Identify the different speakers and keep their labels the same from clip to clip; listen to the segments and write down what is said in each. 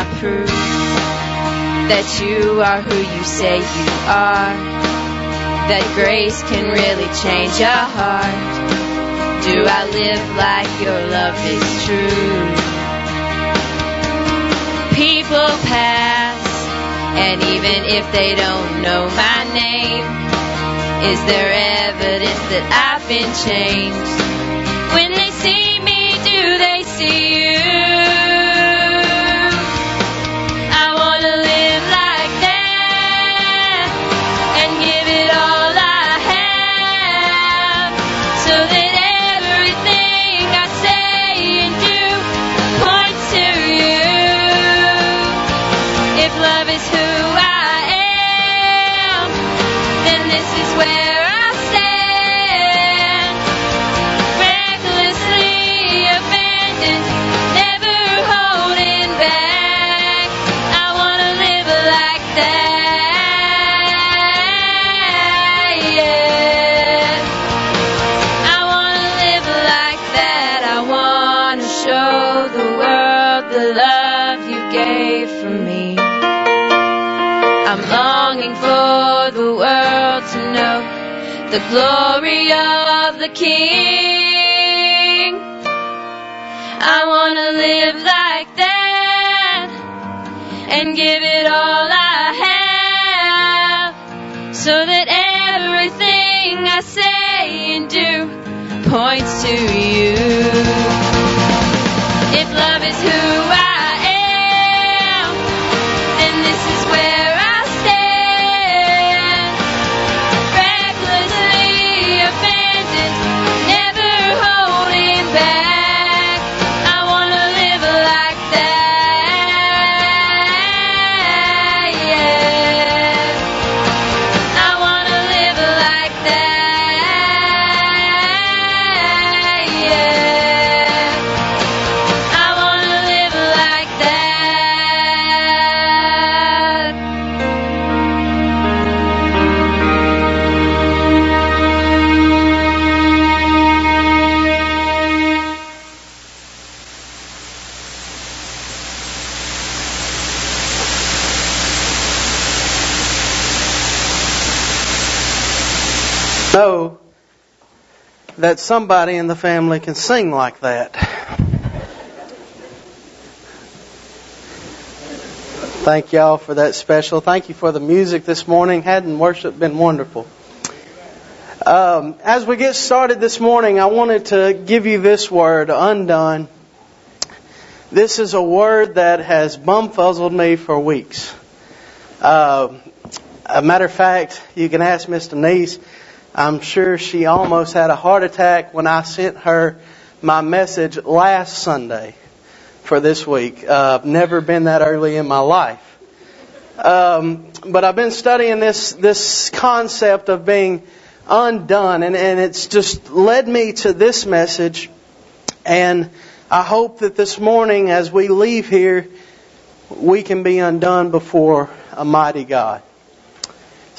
Speaker 1: I proof that you are who you say you are? That grace can really change your heart? Do I live like your love is true? People pass, and even if they don't know my name, is there evidence that I've been changed? When they see the glory of the King. I wanna live like that and give it all I have so that everything I say and do points to you. That
Speaker 2: somebody in the family can sing like that. Thank y'all for that special. Thank you for the music this morning. Hadn't worship been wonderful? Um, as we get started this morning, I wanted to give you this word, undone. This is a word that has bumfuzzled me for weeks. Uh, a matter of fact, you can ask Miss Denise. I'm sure she almost had a heart attack when I sent her my message last Sunday for this week. Uh, I've never been that early in my life. Um, but I've been studying this this concept of being undone, and, and it's just led me to this message. And I hope that this morning, as we leave here, we can be undone before a mighty God.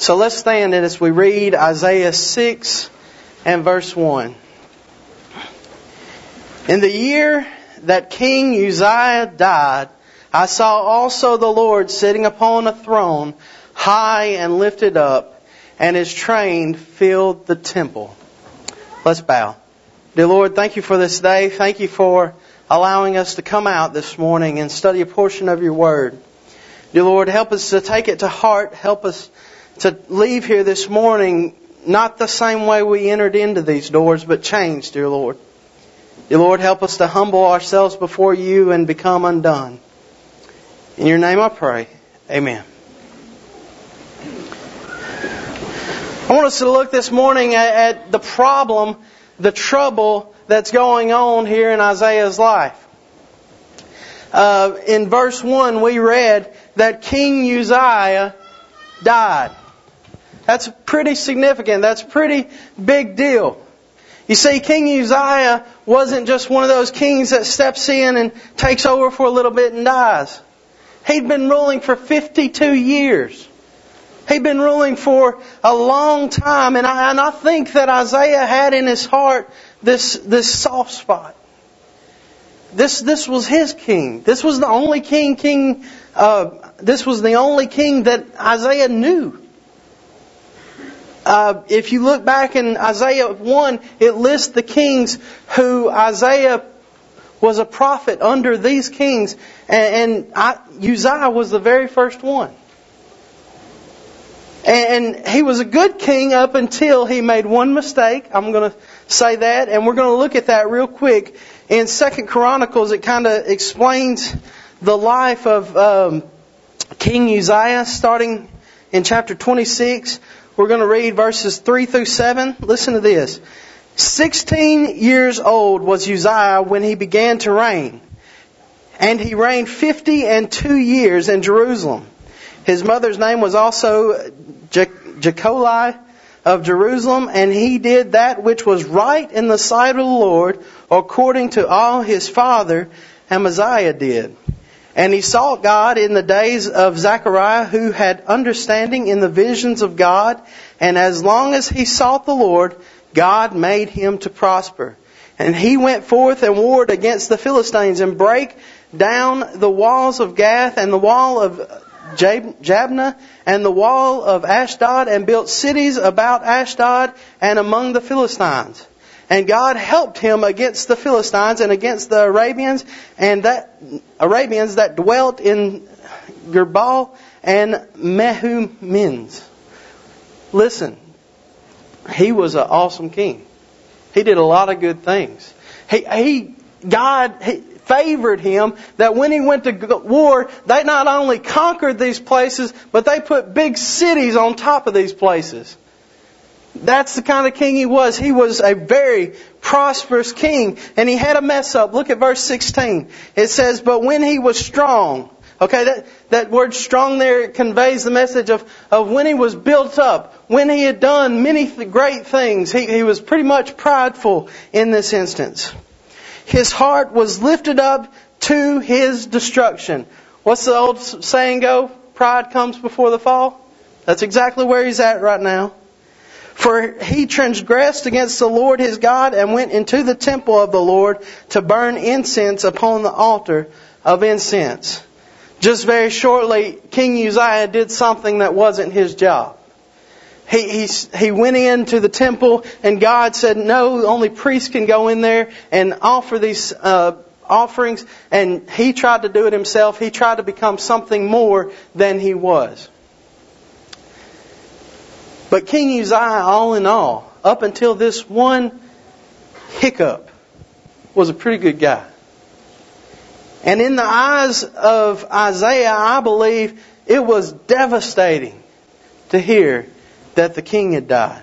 Speaker 2: So let's stand and as we read Isaiah 6 and verse 1. In the year that King Uzziah died, I saw also the Lord sitting upon a throne, high and lifted up, and his train filled the temple. Let's bow. Dear Lord, thank you for this day. Thank you for allowing us to come out this morning and study a portion of your word. Dear Lord, help us to take it to heart. Help us to leave here this morning not the same way we entered into these doors, but changed, dear Lord. Dear Lord, help us to humble ourselves before you and become undone. In your name I pray. Amen. I want us to look this morning at, the problem, the trouble that's going on here in Isaiah's life. Uh, in verse 1, we read that King Uzziah died. That's pretty significant. That's a pretty big deal. You see, King Uzziah wasn't just one of those kings that steps in and takes over for a little bit and dies. He'd been ruling for 52 years. He'd been ruling for a long time, and I, and I think that Isaiah had in his heart this, this soft spot. This, this was his king. This was the only king, king, uh, this was the only king that Isaiah knew. Uh, if you look back in Isaiah 1, it lists the kings who Isaiah was a prophet under these kings, and, and I, Uzziah was the very first one. And he was a good king up until he made one mistake. I'm going to say that, and we're going to look at that real quick. In Second Chronicles, it kind of explains the life of um, King Uzziah, starting in chapter 26. We're going to read verses 3 through 7. Listen to this. Sixteen years old was Uzziah when he began to reign, and he reigned fifty and two years in Jerusalem. His mother's name was also Jecoliah of Jerusalem, and he did that which was right in the sight of the Lord, according to all his father Amaziah did. And he sought God in the days of Zechariah, who had understanding in the visions of God, and as long as he sought the Lord, God made him to prosper. And he went forth and warred against the Philistines and brake down the walls of Gath and the wall of Jabneh and the wall of Ashdod and built cities about Ashdod and among the Philistines. And God helped him against the Philistines and against the Arabians and that Arabians that dwelt in Gurbaal and Mehunims. Listen, he was an awesome king. He did a lot of good things. He, he God, he, favored him that when he went to war, they not only conquered these places, but they put big cities on top of these places. That's the kind of king he was. He was a very prosperous king, and he had a mess up. Look at verse 16. It says, But when he was strong, okay, that, that word strong there conveys the message of, of when he was built up, when he had done many great things. He, he was pretty much prideful in this instance his heart was lifted up to his destruction. What's the old saying go? Pride comes before the fall. That's exactly where he's at right now. For he transgressed against the Lord his God and went into the temple of the Lord to burn incense upon the altar of incense. Just very shortly, King Uzziah did something that wasn't his job he, he, he went into the temple and God said, no, only priests can go in there and offer these uh, offerings. And he tried to do it himself. He tried to become something more than he was. But King Uzziah, all in all, up until this one hiccup, was a pretty good guy. And in the eyes of Isaiah, I believe it was devastating to hear that the king had died.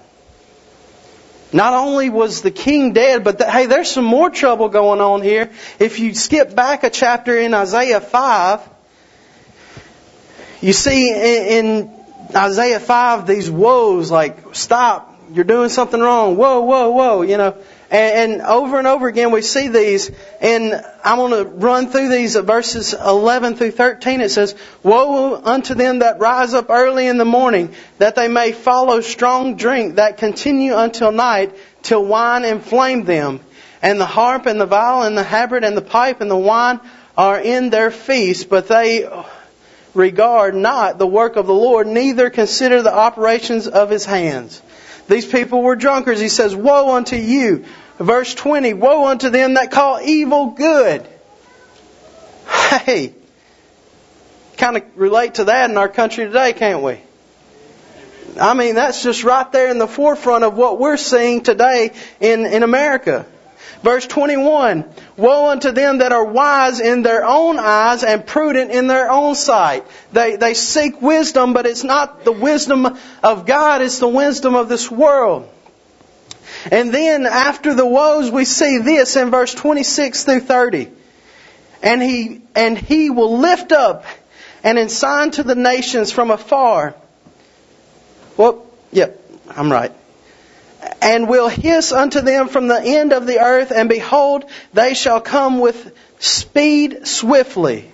Speaker 2: Not only was the king dead, but the, hey, there's some more trouble going on here. If you skip back a chapter in Isaiah 5, you see in, in Isaiah 5 these woes like, stop, you're doing something wrong. Whoa, whoa, whoa, you know. And, and over and over again we see these, and I'm going to run through these verses 11 through 13. It says, Woe unto them that rise up early in the morning, that they may follow strong drink, that continue until night, till wine inflame them. And the harp and the viol and the tabret and the pipe and the wine are in their feast, but they regard not the work of the Lord, neither consider the operations of his hands. These people were drunkards. He says, Woe unto you. Verse 20, Woe unto them that call evil good. Hey, kind of relate to that in our country today, can't we? I mean, that's just right there in the forefront of what we're seeing today in, in America. Verse 21, Woe unto them that are wise in their own eyes and prudent in their own sight. They, they seek wisdom, but it's not the wisdom of God, it's the wisdom of this world. And then after the woes, we see this in verse 26 through 30. And he, and he will lift up and ensign to the nations from afar. Well, yep, I'm right and will hiss unto them from the end of the earth, and behold, they shall come with speed swiftly.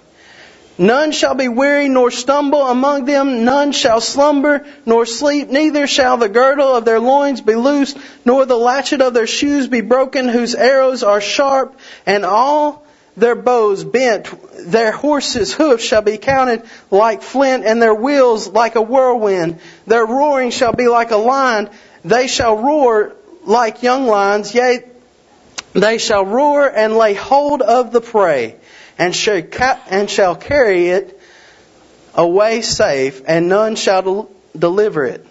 Speaker 2: None shall be weary nor stumble among them, none shall slumber nor sleep, neither shall the girdle of their loins be loosed, nor the latchet of their shoes be broken, whose arrows are sharp, and all their bows bent, their horses' hoofs shall be counted like flint, and their wheels like a whirlwind. Their roaring shall be like a lion, they shall roar like young lions, yea, they shall roar and lay hold of the prey, and shall, and shall carry it away safe, and none shall deliver it.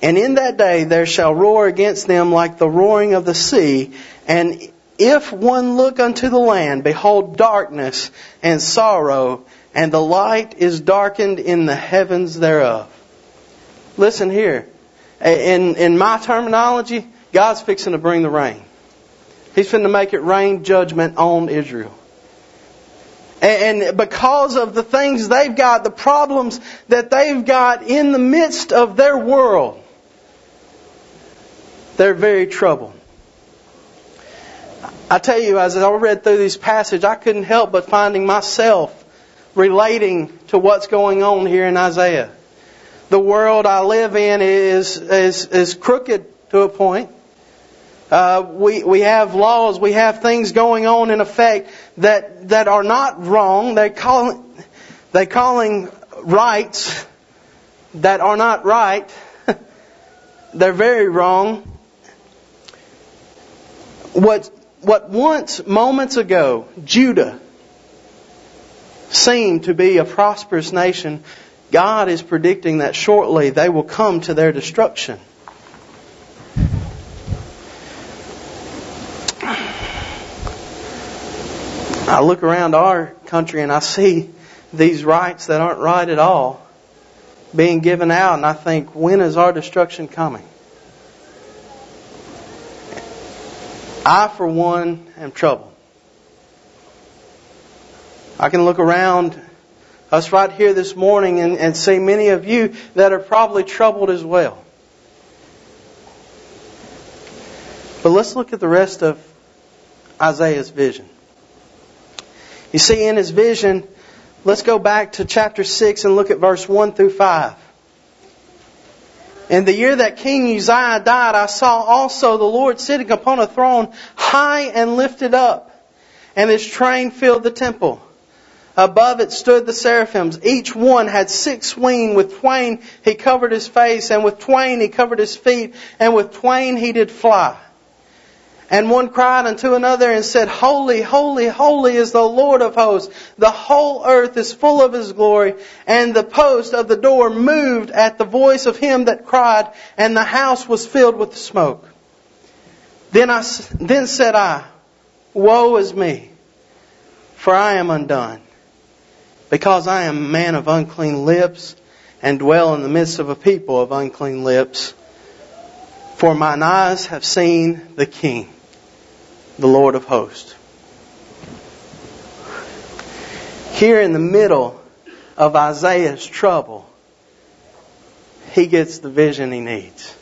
Speaker 2: And in that day there shall roar against them like the roaring of the sea, and if one look unto the land, behold darkness and sorrow, and the light is darkened in the heavens thereof. Listen here. In, in my terminology, God's fixing to bring the rain. He's fixing to make it rain judgment on Israel. And because of the things they've got, the problems that they've got in the midst of their world, they're very troubled. I tell you, as I read through this passage, I couldn't help but finding myself relating to what's going on here in Isaiah the world I live in is is is crooked to a point. Uh, we we have laws, we have things going on in effect that that are not wrong. They call they calling rights that are not right. They're very wrong. What what once moments ago Judah seemed to be a prosperous nation God is predicting that shortly they will come to their destruction. I look around our country and I see these rights that aren't right at all being given out, and I think, when is our destruction coming? I, for one, am troubled. I can look around us right here this morning and, and see many of you that are probably troubled as well. But let's look at the rest of Isaiah's vision. You see, in his vision, let's go back to chapter 6 and look at verse 1 through 5. In the year that King Uzziah died, I saw also the Lord sitting upon a throne high and lifted up, and his train filled the temple. Above it stood the seraphims. Each one had six wings. With twain he covered his face, and with twain he covered his feet, and with twain he did fly. And one cried unto another and said, Holy, holy, holy is the Lord of hosts. The whole earth is full of his glory. And the post of the door moved at the voice of him that cried, and the house was filled with smoke. Then I, then said I, Woe is me, for I am undone because I am a man of unclean lips and dwell in the midst of a people of unclean lips. For mine eyes have seen the King, the Lord of hosts. Here in the middle of Isaiah's trouble, he gets the vision he needs.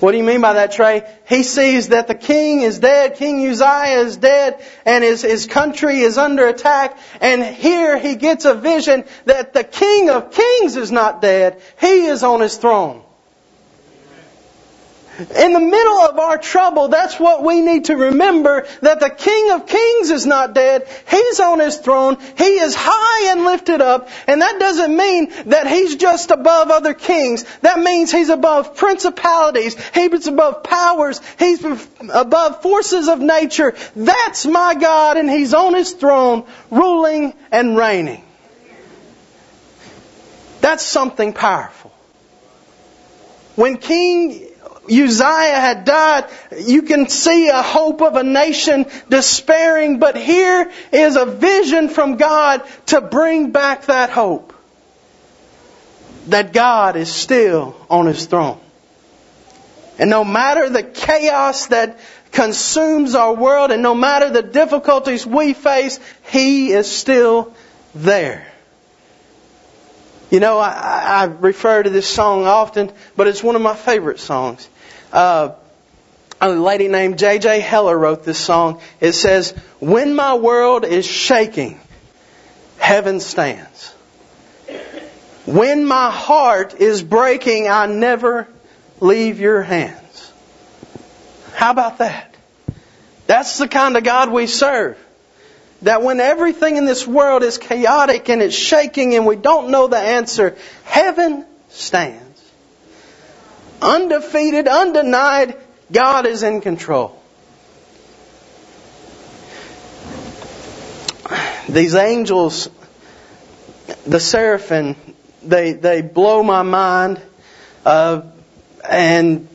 Speaker 2: What do you mean by that, Trey? He sees that the king is dead, King Uzziah is dead, and his, his country is under attack. And here he gets a vision that the King of Kings is not dead. He is on his throne. In the middle of our trouble, that's what we need to remember that the King of Kings is not dead. He's on his throne. He is high and lifted up. And that doesn't mean that he's just above other kings. That means he's above principalities. He's above powers. He's above forces of nature. That's my God and he's on his throne ruling and reigning. That's something powerful. When King Uzziah had died, you can see a hope of a nation despairing, but here is a vision from God to bring back that hope. That God is still on His throne. And no matter the chaos that consumes our world and no matter the difficulties we face, He is still there. You know, I, I refer to this song often, but it's one of my favorite songs. Uh, a lady named J.J. Heller wrote this song. It says, When my world is shaking, heaven stands. When my heart is breaking, I never leave your hands. How about that? That's the kind of God we serve. That when everything in this world is chaotic and it's shaking and we don't know the answer, heaven stands undefeated, undenied, God is in control. These angels, the seraphim, they, they blow my mind. Uh, and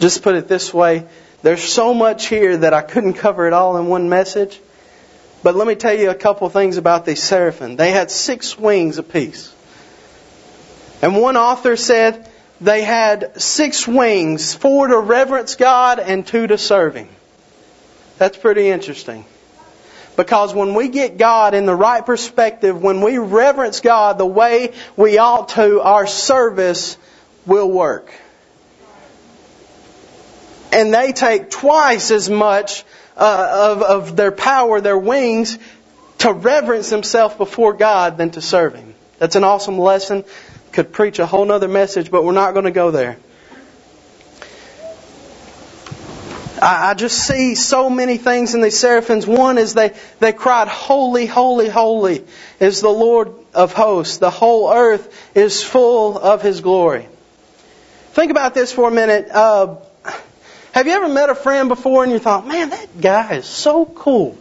Speaker 2: just put it this way, there's so much here that I couldn't cover it all in one message. But let me tell you a couple things about these seraphim. They had six wings apiece. And one author said they had six wings, four to reverence God and two to serve Him. That's pretty interesting. Because when we get God in the right perspective, when we reverence God the way we ought to, our service will work. And they take twice as much uh, of, of their power, their wings, to reverence themselves before God than to serve Him. That's an awesome lesson could preach a whole other message, but we're not going to go there. I, I just see so many things in these seraphims. One is they, they cried, Holy, holy, holy is the Lord of hosts. The whole earth is full of His glory. Think about this for a minute. Uh, have you ever met a friend before and you thought, man, that guy is so cool?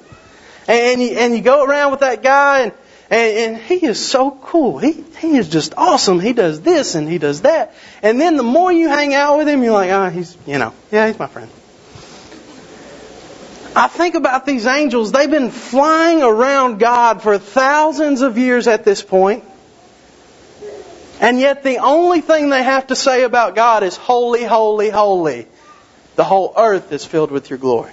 Speaker 2: And you, and you go around with that guy and and, and he is so cool. He, he is just awesome. He does this and he does that. And then the more you hang out with him, you're like, ah, oh, he's, you know, yeah, he's my friend. I think about these angels. They've been flying around God for thousands of years at this point. And yet the only thing they have to say about God is holy, holy, holy. The whole earth is filled with your glory.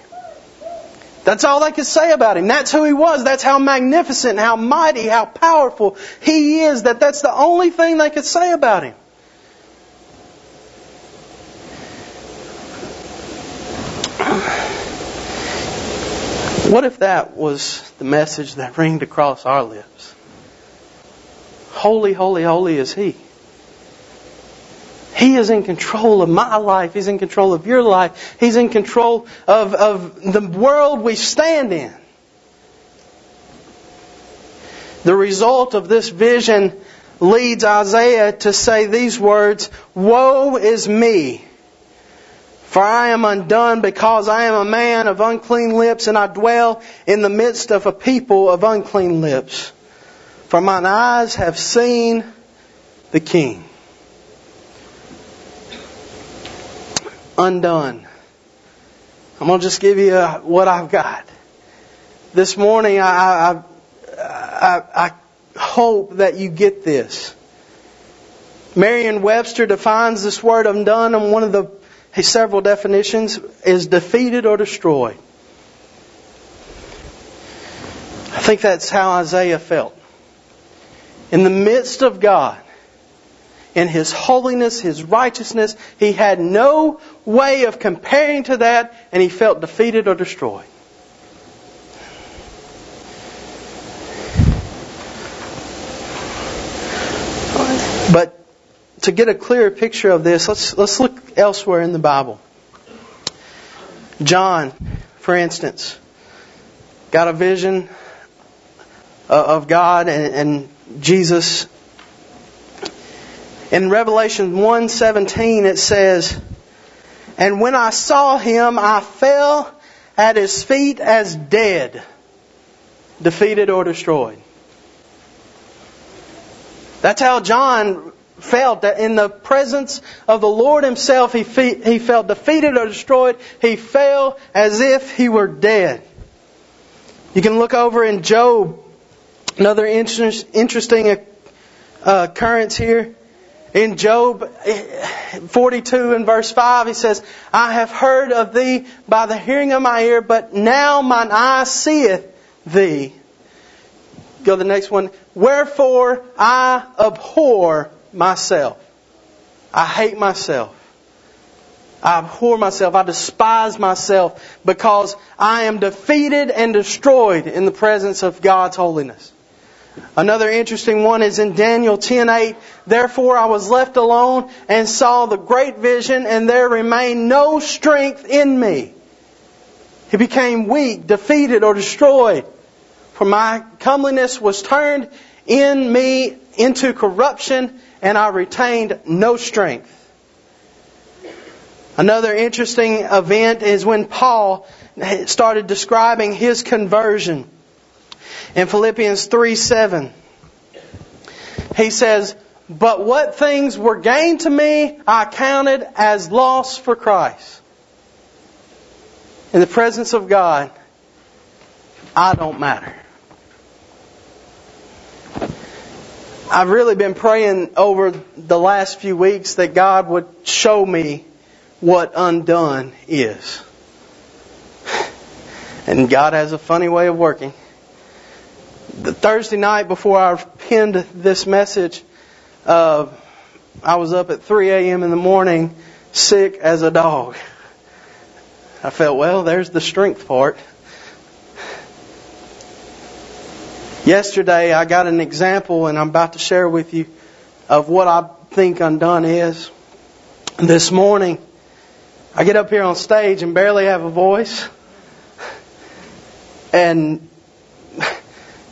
Speaker 2: That's all they could say about him. That's who he was. That's how magnificent, how mighty, how powerful he is. That that's the only thing they could say about him. What if that was the message that ringed across our lips? Holy, holy, holy is He. He is in control of my life. He's in control of your life. He's in control of, of the world we stand in. The result of this vision leads Isaiah to say these words, Woe is me! For I am undone because I am a man of unclean lips and I dwell in the midst of a people of unclean lips. For mine eyes have seen the King. Undone. I'm going to just give you uh, what I've got. This morning, I, I, I, I hope that you get this. Merriam Webster defines this word undone, and one of the several definitions is defeated or destroyed. I think that's how Isaiah felt. In the midst of God, in His holiness, His righteousness. He had no way of comparing to that, and he felt defeated or destroyed. But to get a clearer picture of this, let's, let's look elsewhere in the Bible. John, for instance, got a vision uh, of God and, and Jesus. In Revelation 1:17 it says, "And when I saw him, I fell at his feet as dead, defeated or destroyed." That's how John felt that in the presence of the Lord Himself, he, fe- he felt defeated or destroyed. He fell as if he were dead. You can look over in Job, another interest, interesting uh, occurrence here. In Job eh, 42 and verse 5, he says, I have heard of thee by the hearing of my ear, but now mine eye seeth thee. Go to the next one. Wherefore I abhor myself. I hate myself. I abhor myself. I despise myself because I am defeated and destroyed in the presence of God's holiness. Another interesting one is in Daniel 10:8. Therefore I was left alone and saw the great vision and there remained no strength in me. He became weak, defeated or destroyed. For my comeliness was turned in me into corruption and I retained no strength. Another interesting event is when Paul started describing his conversion. In Philippians 3 7, he says, But what things were gained to me, I counted as loss for Christ. In the presence of God, I don't matter. I've really been praying over the last few weeks that God would show me what undone is. And God has a funny way of working. The Thursday night before I penned this message, uh, I was up at 3 a.m. in the morning, sick as a dog. I felt, well, there's the strength part. Yesterday, I got an example, and I'm about to share with you of what I think undone is. This morning, I get up here on stage and barely have a voice. And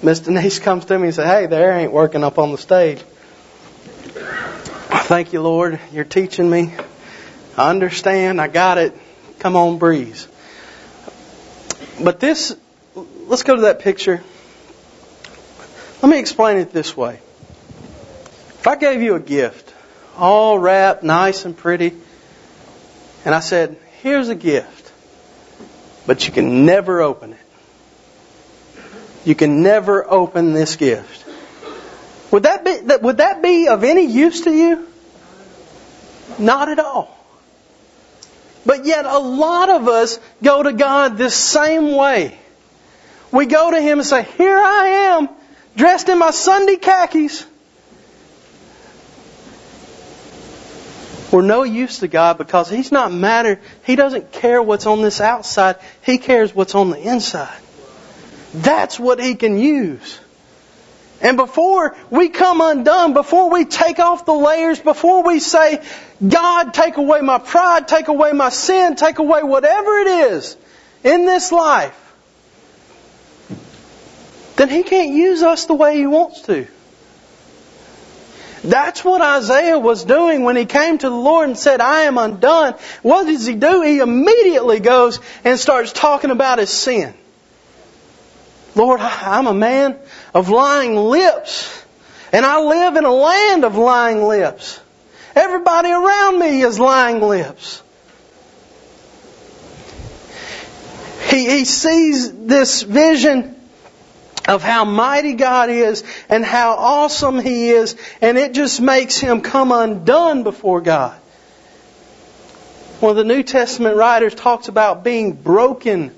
Speaker 2: Miss Denise comes to me and says, Hey, the air ain't working up on the stage. Thank you, Lord. You're teaching me. I understand. I got it. Come on, breeze. But this, let's go to that picture. Let me explain it this way. If I gave you a gift, all wrapped nice and pretty, and I said, here's a gift, but you can never open it. You can never open this gift. Would that be, would that be of any use to you? Not at all. But yet a lot of us go to God this same way. We go to Him and say, here I am dressed in my Sunday khakis. We're no use to God because He's not matter. He doesn't care what's on this outside. He cares what's on the inside. That's what He can use. And before we come undone, before we take off the layers, before we say, God, take away my pride, take away my sin, take away whatever it is in this life, then he can't use us the way he wants to. That's what Isaiah was doing when he came to the Lord and said, I am undone. What does he do? He immediately goes and starts talking about his sin. Lord, I'm a man of lying lips. And I live in a land of lying lips. Everybody around me is lying lips. He, he sees this vision of how mighty God is and how awesome He is, and it just makes him come undone before God. One of the New Testament writers talks about being broken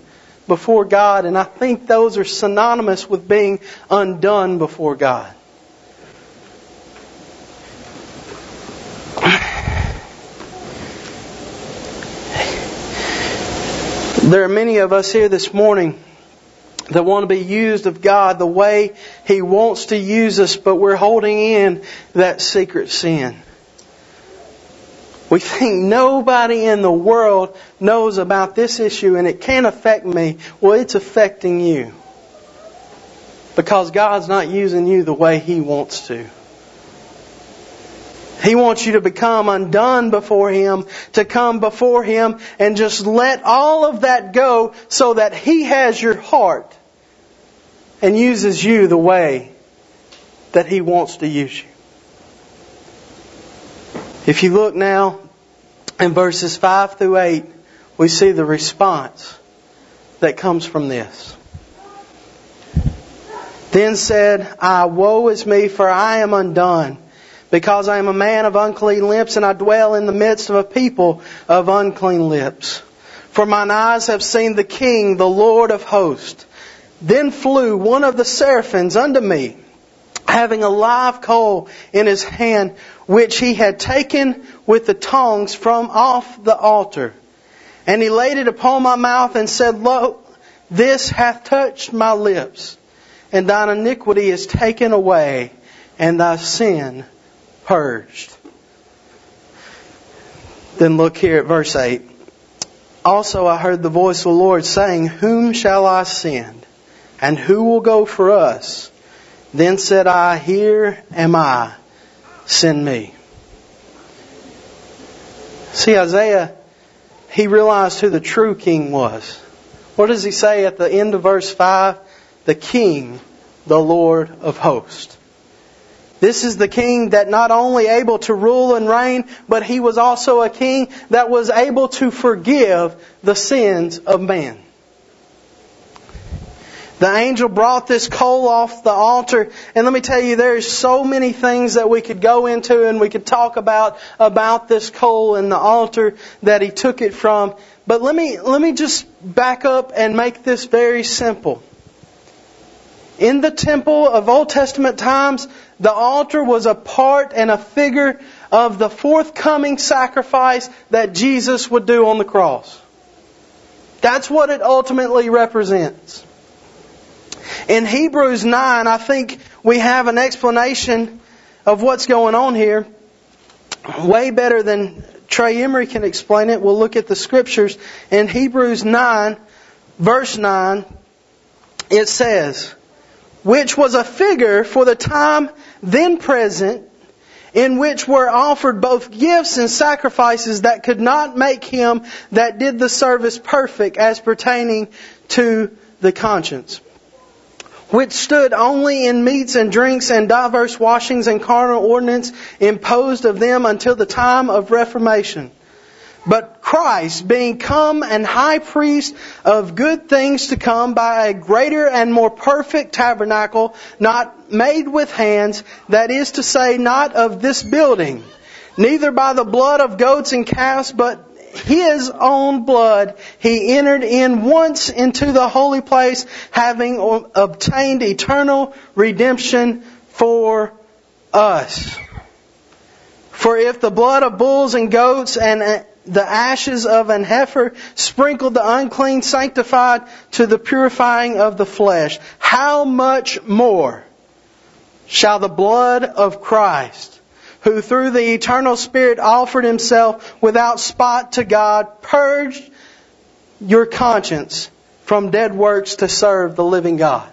Speaker 2: before God, and I think those are synonymous with being undone before God. There are many of us here this morning that want to be used of God the way He wants to use us, but we're holding in that secret sin. We think nobody in the world knows about this issue and it can't affect me. Well, it's affecting you. Because God's not using you the way He wants to. He wants you to become undone before Him, to come before Him and just let all of that go so that He has your heart and uses you the way that He wants to use you. If you look now in verses 5 through 8, we see the response that comes from this. Then said I, Woe is me, for I am undone, because I am a man of unclean lips, and I dwell in the midst of a people of unclean lips. For mine eyes have seen the King, the Lord of hosts. Then flew one of the seraphims unto me, having a live coal in his hand, which he had taken with the tongs from off the altar. And he laid it upon my mouth and said, Lo, this hath touched my lips, and thine iniquity is taken away, and thy sin purged. Then look here at verse 8. Also I heard the voice of the Lord saying, Whom shall I send? And who will go for us? Then said I, Here am I, send me. See, Isaiah, he realized who the true king was. What does he say at the end of verse 5? The king, the Lord of hosts. This is the king that not only able to rule and reign, but he was also a king that was able to forgive the sins of man. The angel brought this coal off the altar, and let me tell you, there's so many things that we could go into and we could talk about about this coal and the altar that he took it from. But let me let me just back up and make this very simple. In the temple of Old Testament times, the altar was a part and a figure of the forthcoming sacrifice that Jesus would do on the cross. That's what it ultimately represents. In Hebrews 9, I think we have an explanation of what's going on here. Way better than Trey Emery can explain it. We'll look at the scriptures. In Hebrews 9, verse 9, it says, which was a figure for the time then present in which were offered both gifts and sacrifices that could not make him that did the service perfect as pertaining to the conscience which stood only in meats and drinks and diverse washings and carnal ordinance imposed of them until the time of Reformation. But Christ, being come and high priest of good things to come by a greater and more perfect tabernacle, not made with hands, that is to say, not of this building, neither by the blood of goats and calves, but his own blood, he entered in once into the holy place, having obtained eternal redemption for us. For if the blood of bulls and goats and uh, the ashes of an heifer sprinkled the unclean sanctified to the purifying of the flesh, how much more shall the blood of Christ, who through the eternal Spirit offered himself without spot to God, purged your conscience from dead works to serve the living God.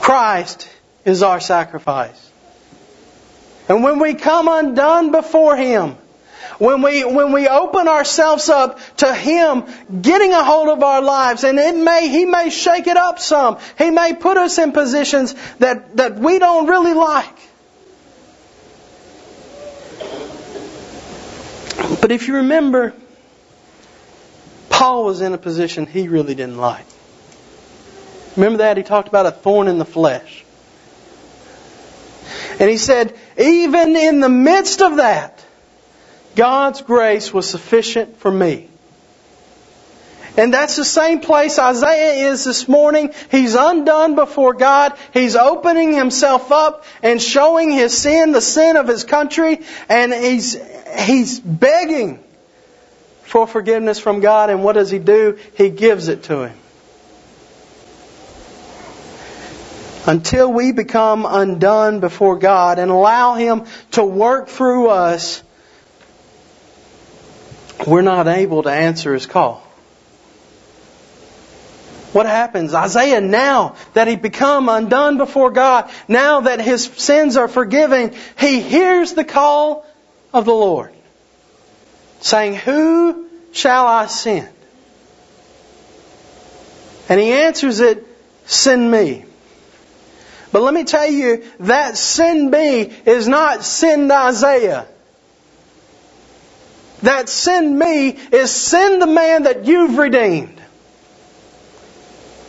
Speaker 2: Christ is our sacrifice. And when we come undone before Him, when we, when we open ourselves up to Him getting a hold of our lives, and it may, He may shake it up some. He may put us in positions that, that we don't really like. But if you remember, Paul was in a position he really didn't like. Remember that? He talked about a thorn in the flesh. And he said, even in the midst of that, God's grace was sufficient for me. And that's the same place Isaiah is this morning. He's undone before God. He's opening himself up and showing his sin, the sin of his country, and he's, he's begging for forgiveness from God. And what does he do? He gives it to him. until we become undone before God and allow Him to work through us, we're not able to answer His call. What happens? Isaiah, now that he become undone before God, now that his sins are forgiven, he hears the call of the Lord, saying, Who shall I send? And he answers it, Send me. But let me tell you, that send me is not send Isaiah. That send me is send the man that you've redeemed.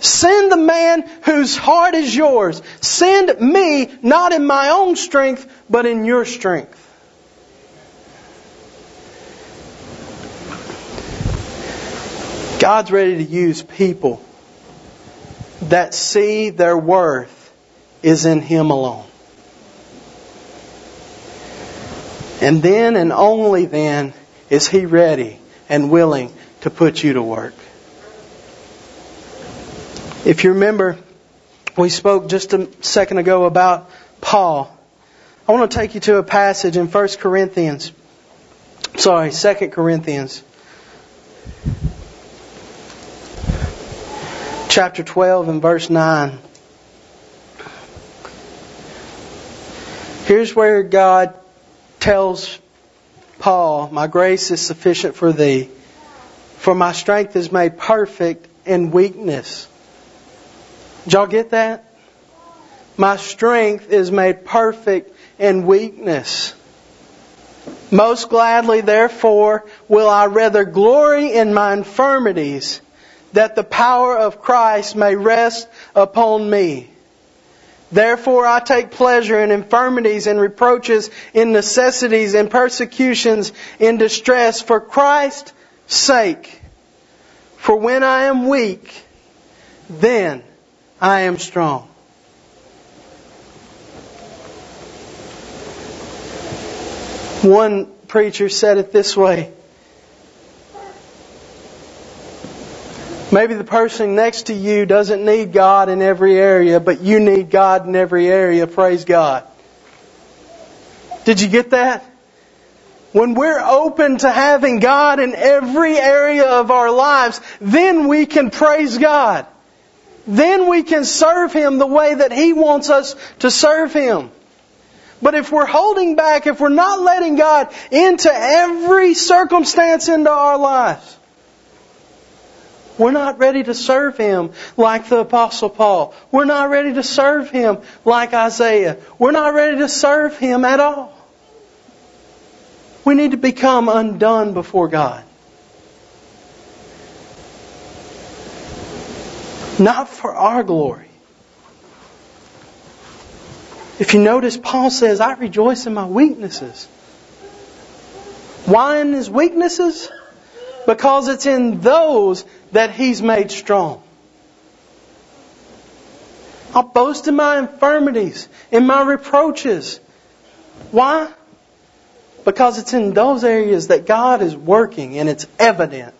Speaker 2: Send the man whose heart is yours. Send me, not in my own strength, but in your strength. God's ready to use people that see their worth is in Him alone. And then and only then is He ready and willing to put you to work. If you remember, we spoke just a second ago about Paul. I want to take you to a passage in 1 Corinthians. Sorry, 2 Corinthians. Chapter 12 and verse 9. Here's where God tells Paul, My grace is sufficient for thee, for my strength is made perfect in weakness. Did y'all get that? My strength is made perfect in weakness. Most gladly, therefore, will I rather glory in my infirmities, that the power of Christ may rest upon me. Therefore I take pleasure in infirmities and reproaches, in necessities and persecutions, in distress for Christ's sake. For when I am weak, then I am strong. One preacher said it this way Maybe the person next to you doesn't need God in every area, but you need God in every area. Praise God. Did you get that? When we're open to having God in every area of our lives, then we can praise God. Then we can serve Him the way that He wants us to serve Him. But if we're holding back, if we're not letting God into every circumstance into our lives, we're not ready to serve Him like the Apostle Paul. We're not ready to serve Him like Isaiah. We're not ready to serve Him at all. We need to become undone before God. Not for our glory. If you notice, Paul says, I rejoice in my weaknesses. Why in his weaknesses? Because it's in those that He's made strong. I'll boast in my infirmities, in my reproaches. Why? Because it's in those areas that God is working and it's evident.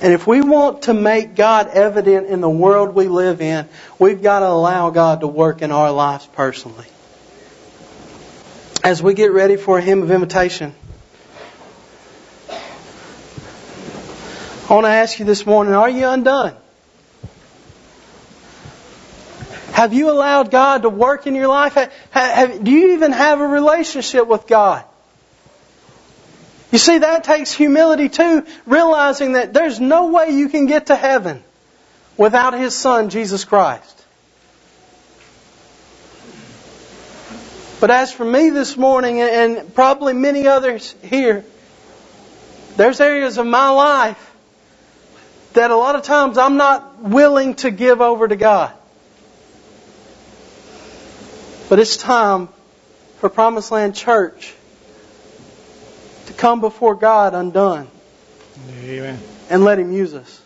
Speaker 2: And if we want to make God evident in the world we live in, we've got to allow God to work in our lives personally. As we get ready for a hymn of invitation, I want to ask you this morning, are you undone? Have you allowed God to work in your life? Have, have, do you even have a relationship with God? You see, that takes humility too, realizing that there's no way you can get to heaven without His Son, Jesus Christ. But as for me this morning, and probably many others here, there's areas of my life that a lot of times I'm not willing to give over to God. But it's time for Promised Land Church to come before God undone.
Speaker 3: Amen.
Speaker 2: And let Him use us.